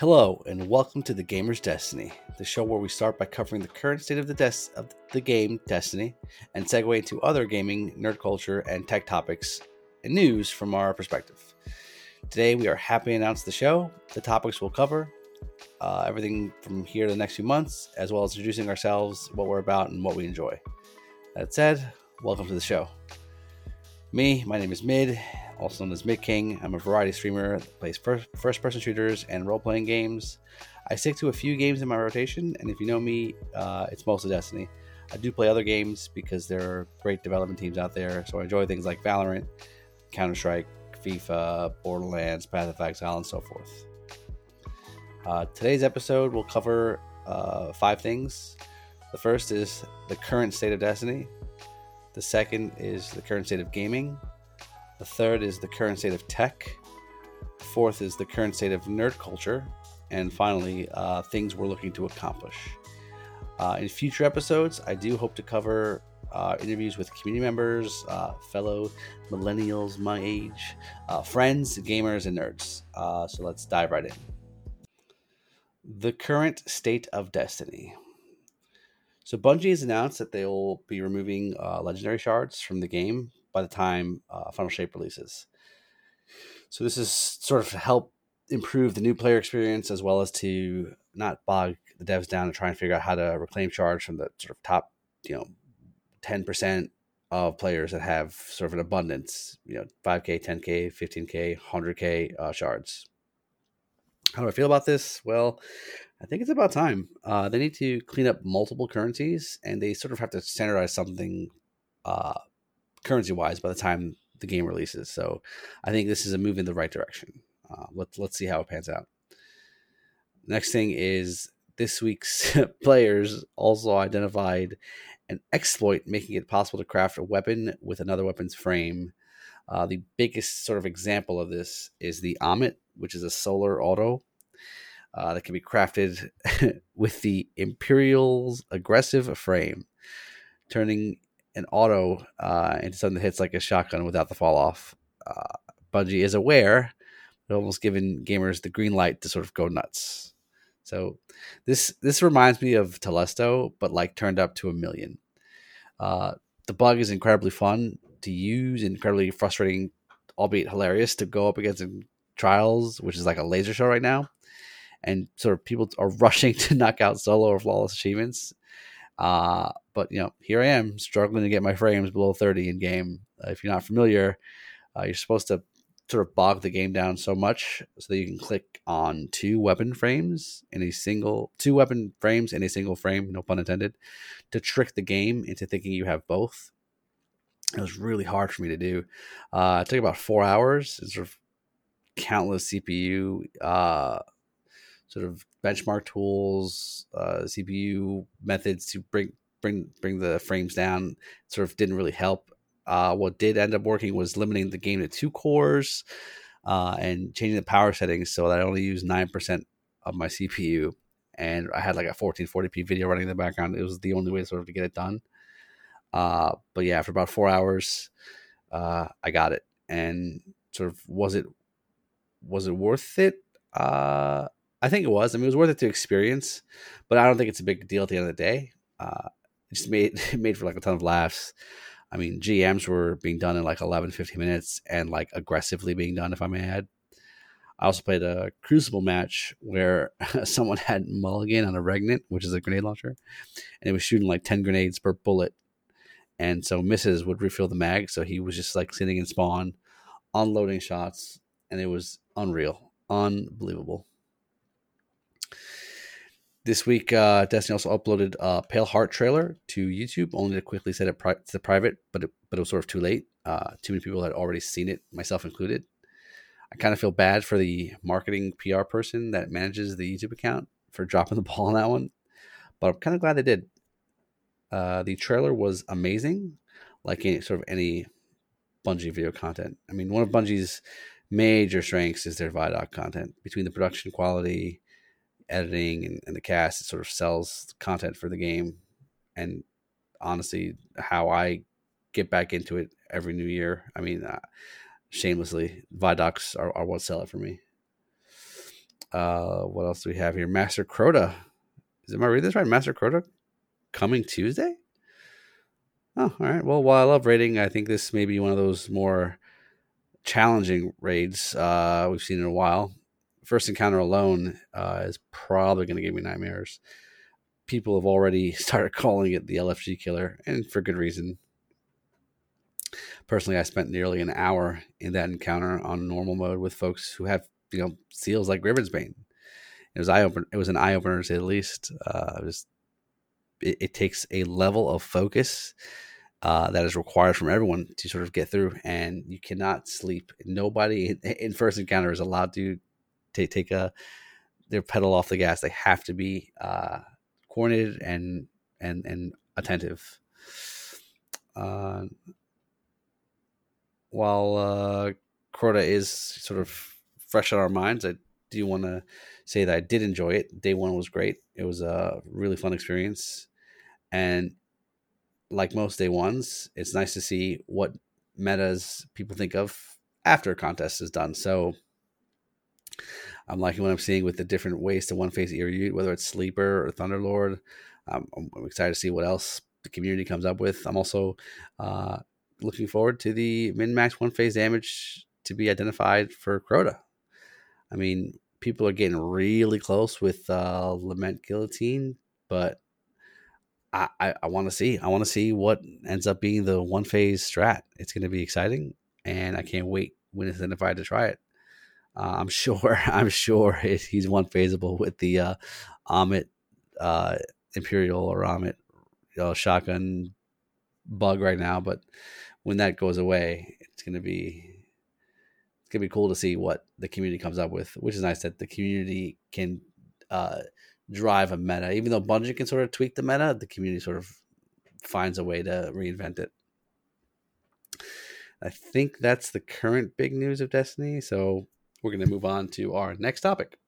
Hello, and welcome to the Gamer's Destiny, the show where we start by covering the current state of the des- of the game Destiny, and segue into other gaming, nerd culture, and tech topics and news from our perspective. Today, we are happy to announce the show. The topics we'll cover uh, everything from here to the next few months, as well as introducing ourselves, what we're about, and what we enjoy. That said, welcome to the show. Me, my name is Mid, also known as Mid King. I'm a variety streamer that plays first, person shooters and role playing games. I stick to a few games in my rotation, and if you know me, uh, it's mostly Destiny. I do play other games because there are great development teams out there, so I enjoy things like Valorant, Counter Strike, FIFA, Borderlands, Path of Exile, and so forth. Uh, today's episode will cover uh, five things. The first is the current state of Destiny. The second is the current state of gaming. The third is the current state of tech. The fourth is the current state of nerd culture. And finally, uh, things we're looking to accomplish. Uh, in future episodes, I do hope to cover uh, interviews with community members, uh, fellow millennials my age, uh, friends, gamers, and nerds. Uh, so let's dive right in. The current state of Destiny. So Bungie has announced that they will be removing uh, legendary shards from the game by the time uh, Final Shape releases. So this is sort of to help improve the new player experience as well as to not bog the devs down and try and figure out how to reclaim shards from the sort of top, you know, ten percent of players that have sort of an abundance, you know, 5k, 10k, 15k, 100k uh, shards. How do I feel about this? Well, I think it's about time. Uh, they need to clean up multiple currencies, and they sort of have to standardize something uh, currency wise by the time the game releases. So I think this is a move in the right direction. Uh, let's let's see how it pans out. Next thing is this week's players also identified an exploit making it possible to craft a weapon with another weapon's frame. Uh, the biggest sort of example of this is the Ammit, which is a solar auto uh, that can be crafted with the Imperial's aggressive frame, turning an auto uh, into something that hits like a shotgun without the fall off. Uh, Bungie is aware, but almost giving gamers the green light to sort of go nuts. So this this reminds me of Telesto, but like turned up to a million. Uh, the bug is incredibly fun to use, incredibly frustrating, albeit hilarious to go up against in trials, which is like a laser show right now and sort of people are rushing to knock out solo or flawless achievements. Uh, but you know, here I am struggling to get my frames below 30 in game. Uh, if you're not familiar, uh, you're supposed to sort of bog the game down so much so that you can click on two weapon frames in a single two weapon frames in a single frame, no pun intended, to trick the game into thinking you have both. It was really hard for me to do. Uh, it took about four hours. It's sort of countless CPU uh, sort of benchmark tools, uh, CPU methods to bring bring bring the frames down. Sort of didn't really help. Uh, what did end up working was limiting the game to two cores uh, and changing the power settings so that I only use nine percent of my CPU. And I had like a 1440p video running in the background. It was the only way sort of to get it done. Uh, but yeah, after about four hours, uh, I got it. And sort of was it was it worth it? Uh, I think it was. I mean, it was worth it to experience, but I don't think it's a big deal at the end of the day. Uh, it just made it made for like a ton of laughs. I mean, GMs were being done in like 11, 15 minutes and like aggressively being done, if I may add. I also played a Crucible match where someone had Mulligan on a Regnant, which is a grenade launcher, and it was shooting like 10 grenades per bullet. And so misses would refill the mag. So he was just like sitting in spawn, unloading shots, and it was unreal, unbelievable. This week, uh, Destiny also uploaded a Pale Heart trailer to YouTube, only to quickly set it pri- to private, but it, but it was sort of too late. Uh, too many people had already seen it, myself included. I kind of feel bad for the marketing PR person that manages the YouTube account for dropping the ball on that one, but I'm kind of glad they did. Uh, the trailer was amazing, like any, sort of any Bungie video content. I mean, one of Bungie's major strengths is their Vidoc content between the production quality editing and, and the cast, it sort of sells content for the game. And honestly, how I get back into it every new year. I mean, uh, shamelessly, Vidocs are, are what sell it for me. Uh, what else do we have here? Master Crota. Is am I reading this right? Master Crota coming Tuesday. Oh, all right. Well, while I love raiding, I think this may be one of those more challenging raids uh, we've seen in a while. First encounter alone uh, is probably going to give me nightmares. People have already started calling it the LFG killer, and for good reason. Personally, I spent nearly an hour in that encounter on normal mode with folks who have you know seals like Ribbonsbane. It was eye open. It was an eye opener to say the least. Uh, it was. It, it, takes a level of focus uh, that is required from everyone to sort of get through, and you cannot sleep. Nobody in, in first encounter is allowed to take take a their pedal off the gas. They have to be uh, coordinated and and and attentive. Uh, while uh, Crota is sort of fresh on our minds, I do want to say that I did enjoy it. Day one was great. It was a really fun experience, and like most day ones, it's nice to see what metas people think of after a contest is done. So I'm liking what I'm seeing with the different ways to one phase Ir Yût, whether it's Sleeper or Thunderlord. Um, I'm excited to see what else the community comes up with. I'm also uh, looking forward to the min max one phase damage to be identified for Crota. I mean, people are getting really close with uh, Lament Guillotine, but I, I, I want to see. I want to see what ends up being the one phase strat. It's going to be exciting, and I can't wait when it's identified to try it. Uh, I'm sure. I'm sure he's one phaseable with the uh, Ammit uh, Imperial or Ammit you know, shotgun bug right now, but when that goes away, it's going to be it's to be cool to see what the community comes up with. Which is nice that the community can uh, drive a meta, even though Bungie can sort of tweak the meta. The community sort of finds a way to reinvent it. I think that's the current big news of Destiny. So we're going to move on to our next topic.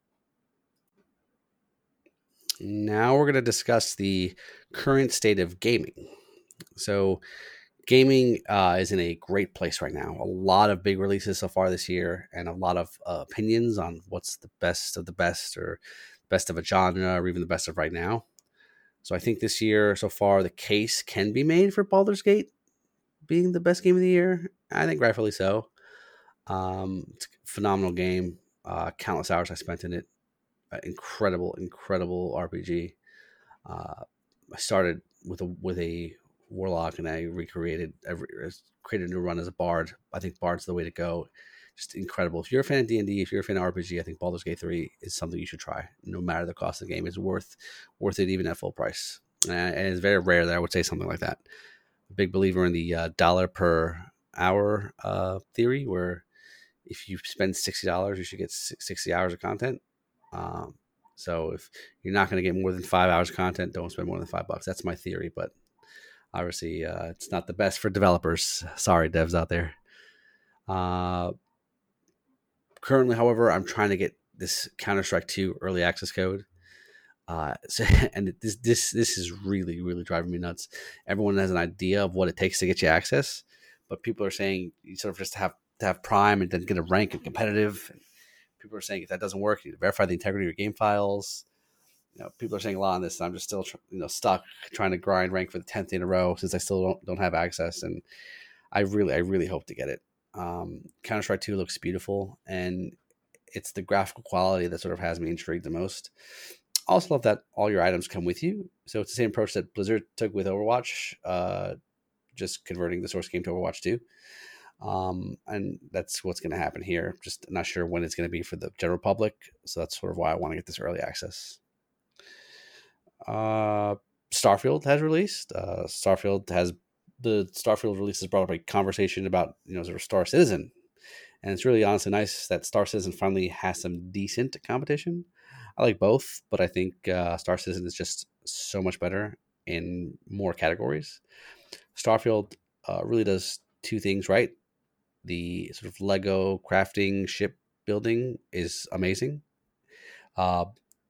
Now we're going to discuss the current state of gaming. So, gaming uh, is in a great place right now. A lot of big releases so far this year, and a lot of uh, opinions on what's the best of the best, or best of a genre, or even the best of right now. So, I think this year so far, the case can be made for Baldur's Gate being the best game of the year. I think rightfully so. Um, it's a phenomenal game. Uh, countless hours I spent in it. Uh, incredible, incredible RPG. Uh, I started with a with a warlock and I recreated every created a new run as a bard. I think bard's the way to go. Just incredible. If you're a fan of D and D, if you're a fan of RPG, I think Baldur's Gate three is something you should try. No matter the cost of the game, it's worth worth it even at full price. And it's very rare that I would say something like that. Big believer in the uh, dollar per hour uh, theory, where if you spend sixty dollars, you should get sixty hours of content. Um, so if you're not going to get more than five hours of content, don't spend more than five bucks. That's my theory, but obviously uh, it's not the best for developers. Sorry, devs out there. Uh, currently, however, I'm trying to get this Counter Strike 2 early access code. Uh, so, and this this this is really really driving me nuts. Everyone has an idea of what it takes to get you access, but people are saying you sort of just have to have Prime and then get a rank and competitive. People are saying if that doesn't work, you need to verify the integrity of your game files. You know, people are saying a lot on this. I'm just still, you know, stuck trying to grind rank for the tenth in a row since I still don't don't have access. And I really, I really hope to get it. Um, Counter Strike Two looks beautiful, and it's the graphical quality that sort of has me intrigued the most. Also, love that all your items come with you. So it's the same approach that Blizzard took with Overwatch, uh, just converting the source game to Overwatch Two. Um, and that's what's going to happen here. Just not sure when it's going to be for the general public. So that's sort of why I want to get this early access. Uh, Starfield has released. Uh, Starfield has the Starfield release has brought up a conversation about you know sort of Star Citizen, and it's really honestly nice that Star Citizen finally has some decent competition. I like both, but I think uh, Star Citizen is just so much better in more categories. Starfield uh, really does two things right the sort of Lego crafting ship building is amazing. Uh,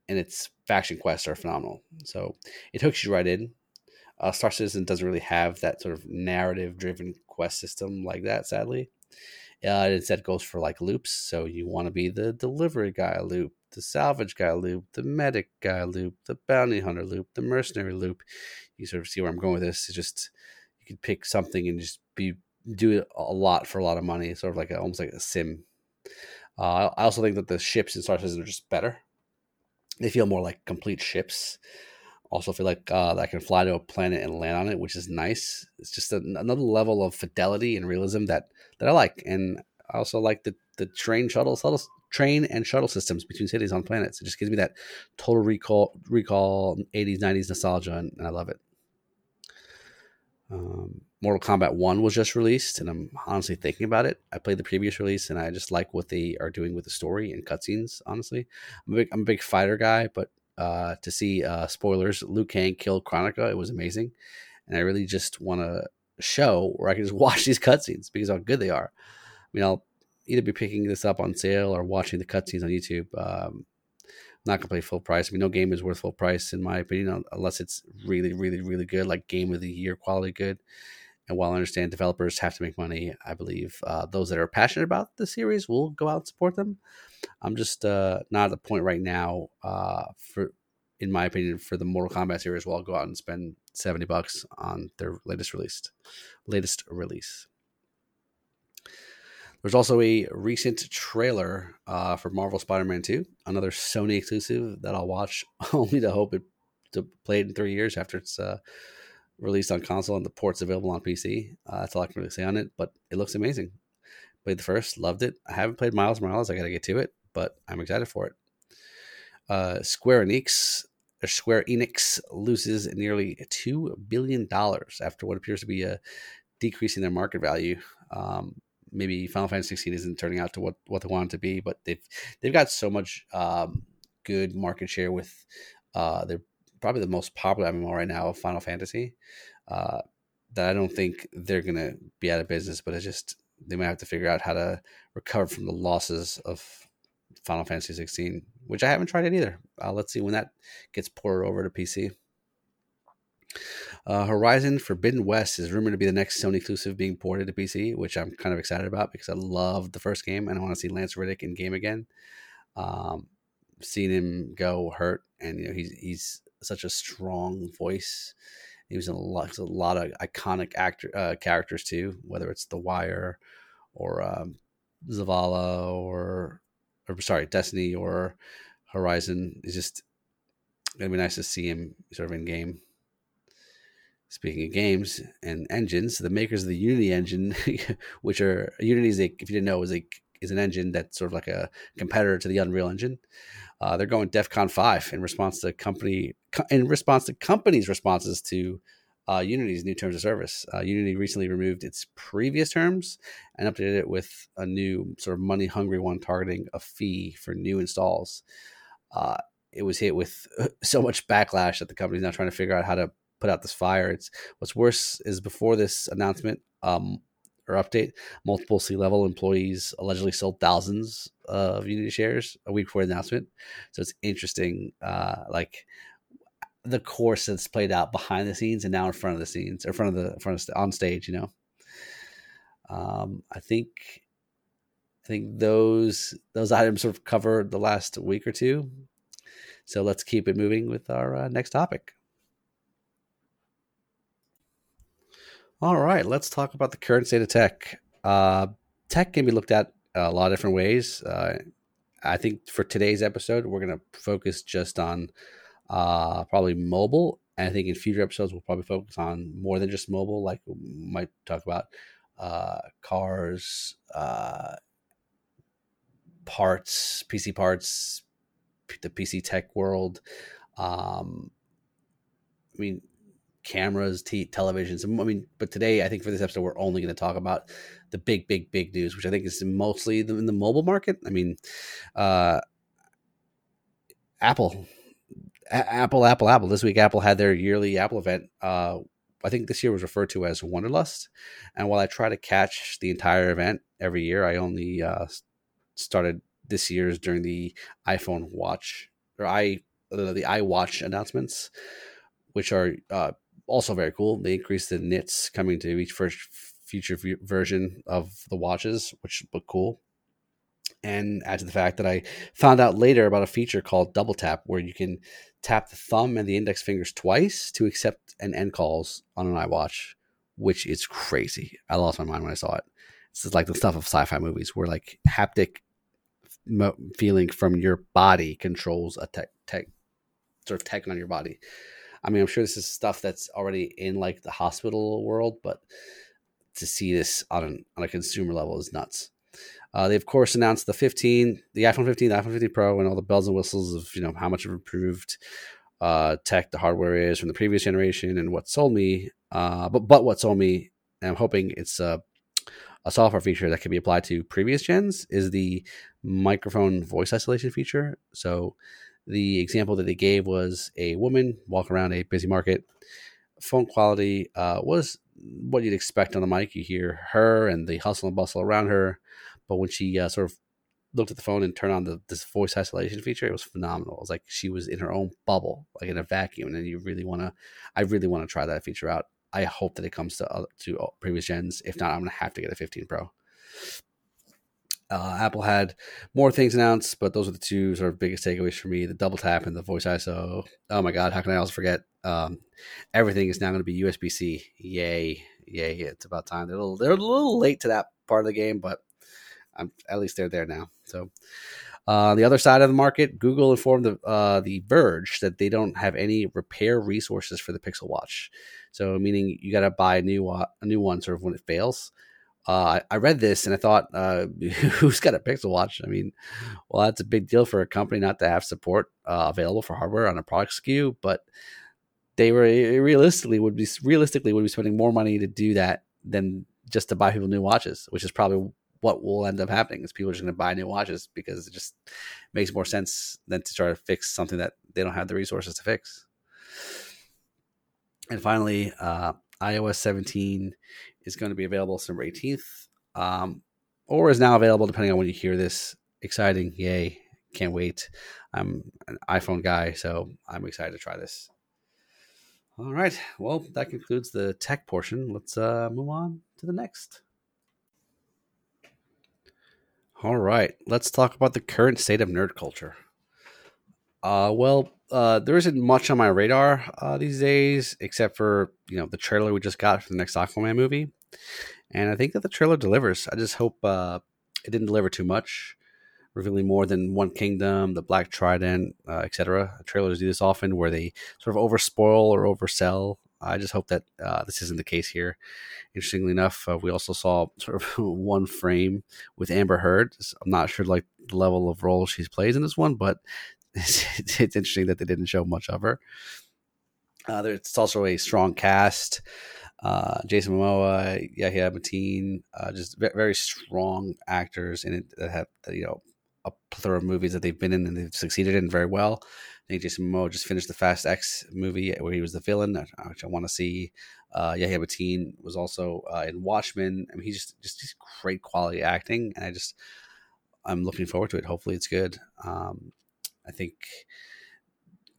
and its faction quests are phenomenal. So it hooks you right in. Uh, Star Citizen doesn't really have that sort of narrative driven quest system like that, sadly. Uh, it instead goes for like loops. So you want to be the delivery guy loop. the salvage guy loop, the medic guy loop, the bounty hunter loop, the mercenary loop. You sort of see where I'm going with this. It's just you can pick something and just be do a lot for a lot of money. Sort of like a, almost like a sim. Uh, I also think that the ships in Star Citizen are just better. They feel more like complete ships. Also feel like uh, I can fly to a planet and land on it, which is nice. It's just a, another level of fidelity and realism that that I like, and I also like the the train shuttle, shuttle train and shuttle systems between cities on planets. It just gives me that total recall recall 80s 90s nostalgia, and, and I love it. Um, Mortal Kombat 1 was just released, and I'm honestly thinking about it. I played the previous release, and I just like what they are doing with the story and cutscenes, honestly. I'm a big, I'm a big fighter guy, but uh, to see uh, spoilers, Liu Kang killed Kronika. It was amazing, and I really just want a show where I can just watch these cutscenes because how good they are. I mean, I'll either be picking this up on sale or watching the cutscenes on YouTube. Um, not gonna play full price. I mean, no game is worth full price in my opinion, unless it's really, really, really good, like game of the year quality good. And while I understand developers have to make money, I believe uh, those that are passionate about the series will go out and support them. I'm just uh, not at the point right now uh, for, in my opinion, for the Mortal Kombat series. Where I'll go out and spend seventy bucks on their latest released, latest release. There's also a recent trailer uh, for Marvel Spider-Man 2, another Sony exclusive that I'll watch only to hope it to play it in three years after it's uh, released on console and the port's available on PC. Uh, that's all I can really say on it, but it looks amazing. Played the first, loved it. I haven't played Miles Morales. I got to get to it, but I'm excited for it. Uh, Square Enix, Square Enix loses nearly two billion dollars after what appears to be a decrease in their market value. Um, maybe Final Fantasy 16 isn't turning out to what, what they want it to be, but they've they've got so much um, good market share with uh, they're probably the most popular MMO right now, Final Fantasy. Uh, that I don't think they're gonna be out of business, but it's just they might have to figure out how to recover from the losses of Final Fantasy 16, which I haven't tried it either. Uh, let's see when that gets ported over to PC. Uh, Horizon Forbidden West is rumored to be the next Sony exclusive being ported to PC, which I'm kind of excited about because I love the first game and I want to see Lance Reddick in game again. Um, seen him go hurt, and you know he's he's such a strong voice. He was in a lot, a lot of iconic actor uh, characters too, whether it's The Wire or um, Zavala or or sorry Destiny or Horizon. It's just gonna be nice to see him sort of in game. Speaking of games and engines, the makers of the Unity engine, which are Unity is a, if you didn't know, is a is an engine that's sort of like a competitor to the Unreal Engine. Uh, they're going DefCon five in response to company in response to companies' responses to uh, Unity's new terms of service. Uh, Unity recently removed its previous terms and updated it with a new sort of money hungry one targeting a fee for new installs. Uh, it was hit with so much backlash that the company's now trying to figure out how to put out this fire. It's what's worse is before this announcement um, or update, multiple C level employees allegedly sold thousands of Unity shares a week before the announcement. So it's interesting, uh, like the course that's played out behind the scenes and now in front of the scenes, or front of the front of on stage. You know, um, I think I think those those items sort of covered the last week or two. So let's keep it moving with our uh, next topic. All right, let's talk about the current state of tech. Uh, tech can be looked at a lot of different ways. Uh, I think for today's episode, we're going to focus just on uh, probably mobile. And I think in future episodes, we'll probably focus on more than just mobile. Like we might talk about uh, cars, uh, parts, PC parts, the PC tech world. Um, I mean, cameras, t- televisions. I mean, but today I think for this episode we're only going to talk about the big, big, big news, which I think is mostly in the mobile market. I mean, uh, Apple, A- Apple, Apple, Apple. This week Apple had their yearly Apple event. Uh, I think this year was referred to as Wonderlust. And while I try to catch the entire event every year, I only uh, started this year's during the iPhone Watch or i uh, the iWatch announcements, which are uh, also very cool. They increased the nits coming to each first future version of the watches, which look cool. And add to the fact that I found out later about a feature called Double Tap, where you can tap the thumb and the index fingers twice to accept and end calls on an iWatch, which is crazy. I lost my mind when I saw it. This is like the stuff of sci-fi movies, where like haptic mo- feeling from your body controls a tech, tech sort of tech on your body. I mean, I'm sure this is stuff that's already in like the hospital world, but to see this on an, on a consumer level is nuts. Uh, they of course announced the 15, the iPhone 15, the iPhone 15 Pro, and all the bells and whistles of you know how much of improved uh, tech the hardware is from the previous generation and what sold me. Uh, but but what sold me, and I'm hoping it's a, a software feature that can be applied to previous gens is the microphone voice isolation feature. So the example that they gave was a woman walk around a busy market. Phone quality uh, was what you'd expect on the mic. You hear her and the hustle and bustle around her, but when she uh, sort of looked at the phone and turned on the this voice isolation feature, it was phenomenal. It was like she was in her own bubble, like in a vacuum. And you really want to, I really want to try that feature out. I hope that it comes to other, to previous gens. If not, I'm gonna have to get a 15 Pro. Uh, Apple had more things announced, but those are the two sort of biggest takeaways for me: the double tap and the voice ISO. Oh my god, how can I also forget? Um, everything is now going to be USB C. Yay, yay! It's about time. They're a, little, they're a little late to that part of the game, but I'm, at least they're there now. So, uh, on the other side of the market, Google informed the uh, the Verge that they don't have any repair resources for the Pixel Watch. So, meaning you got to buy a new a new one sort of when it fails uh, I read this and I thought, uh, who's got a Pixel Watch? I mean, well, that's a big deal for a company not to have support uh, available for hardware on a product SKU, but they were realistically would be realistically would be spending more money to do that than just to buy people new watches, which is probably what will end up happening. Is people are just going to buy new watches because it just makes more sense than to try to fix something that they don't have the resources to fix. And finally, uh, iOS 17 is going to be available December 18th, um, or is now available depending on when you hear this. Exciting! Yay! Can't wait. I'm an iPhone guy, so I'm excited to try this. All right. Well, that concludes the tech portion. Let's uh, move on to the next. All right. Let's talk about the current state of nerd culture. Uh, well, uh, there isn't much on my radar uh, these days, except for you know the trailer we just got for the next Aquaman movie, and I think that the trailer delivers. I just hope uh, it didn't deliver too much, revealing more than one kingdom, the Black Trident, uh, etc. Trailers do this often, where they sort of overspoil or oversell. I just hope that uh, this isn't the case here. Interestingly enough, uh, we also saw sort of one frame with Amber Heard. I'm not sure like the level of role she plays in this one, but it's, it's interesting that they didn't show much of her. Uh, it's also a strong cast. Uh, Jason Momoa, Yahya Mateen, uh, just very strong actors in it that have you know a plethora of movies that they've been in and they've succeeded in very well. Think Jason Momoa just finished the Fast X movie where he was the villain, which I want to see. Uh, Yahya Mateen was also uh, in Watchmen. I mean, he's just just, just great quality acting, and I just I'm looking forward to it. Hopefully, it's good. Um, I think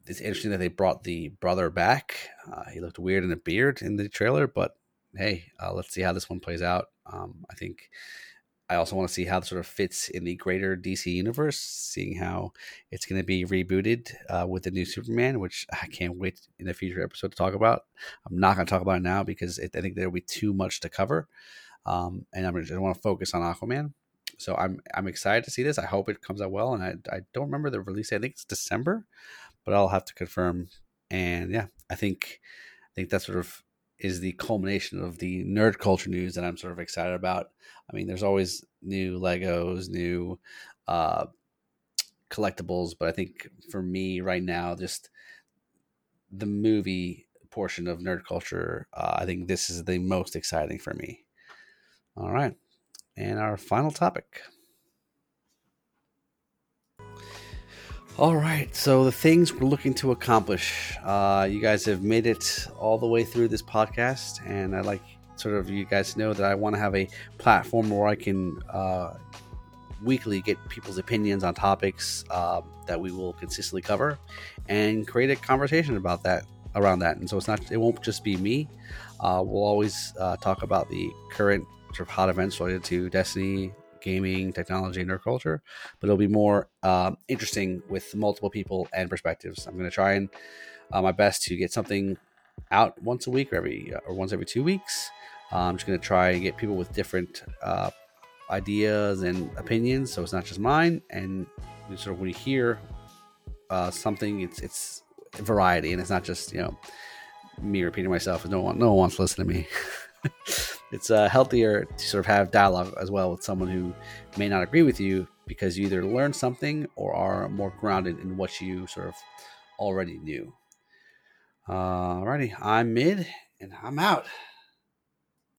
it's interesting that they brought the brother back. Uh, he looked weird in a beard in the trailer, but hey, uh, let's see how this one plays out. Um, I think I also want to see how it sort of fits in the greater DC universe, seeing how it's going to be rebooted uh, with the new Superman, which I can't wait in a future episode to talk about. I'm not going to talk about it now because it, I think there will be too much to cover, um, and I'm just, want to focus on Aquaman. So I'm I'm excited to see this. I hope it comes out well. And I, I don't remember the release. I think it's December, but I'll have to confirm. And yeah, I think I think that sort of is the culmination of the nerd culture news that I'm sort of excited about. I mean, there's always new Legos, new uh, collectibles, but I think for me right now, just the movie portion of nerd culture, uh, I think this is the most exciting for me. All right and our final topic. All right, so the things we're looking to accomplish. Uh, you guys have made it all the way through this podcast, and I'd like sort of you guys know that I want to have a platform where I can uh, weekly get people's opinions on topics uh, that we will consistently cover, and create a conversation about that around that. And so it's not, it won't just be me. Uh, we'll always uh, talk about the current sort of hot events related to Destiny, gaming, technology, and nerd culture, but it'll be more um, interesting with multiple people and perspectives. I'm going to try and uh, my best to get something out once a week or every uh, or once every two weeks. Uh, I'm just going to try and get people with different uh, ideas and opinions, so it's not just mine. And sort of when you hear uh, something, it's it's variety, and it's not just you know me repeating myself. No one, no one wants to listen to me. it's uh, healthier to sort of have dialogue as well with someone who may not agree with you because you either learn something or are more grounded in what you sort of already knew. Uh, alrighty, I'm mid and I'm out.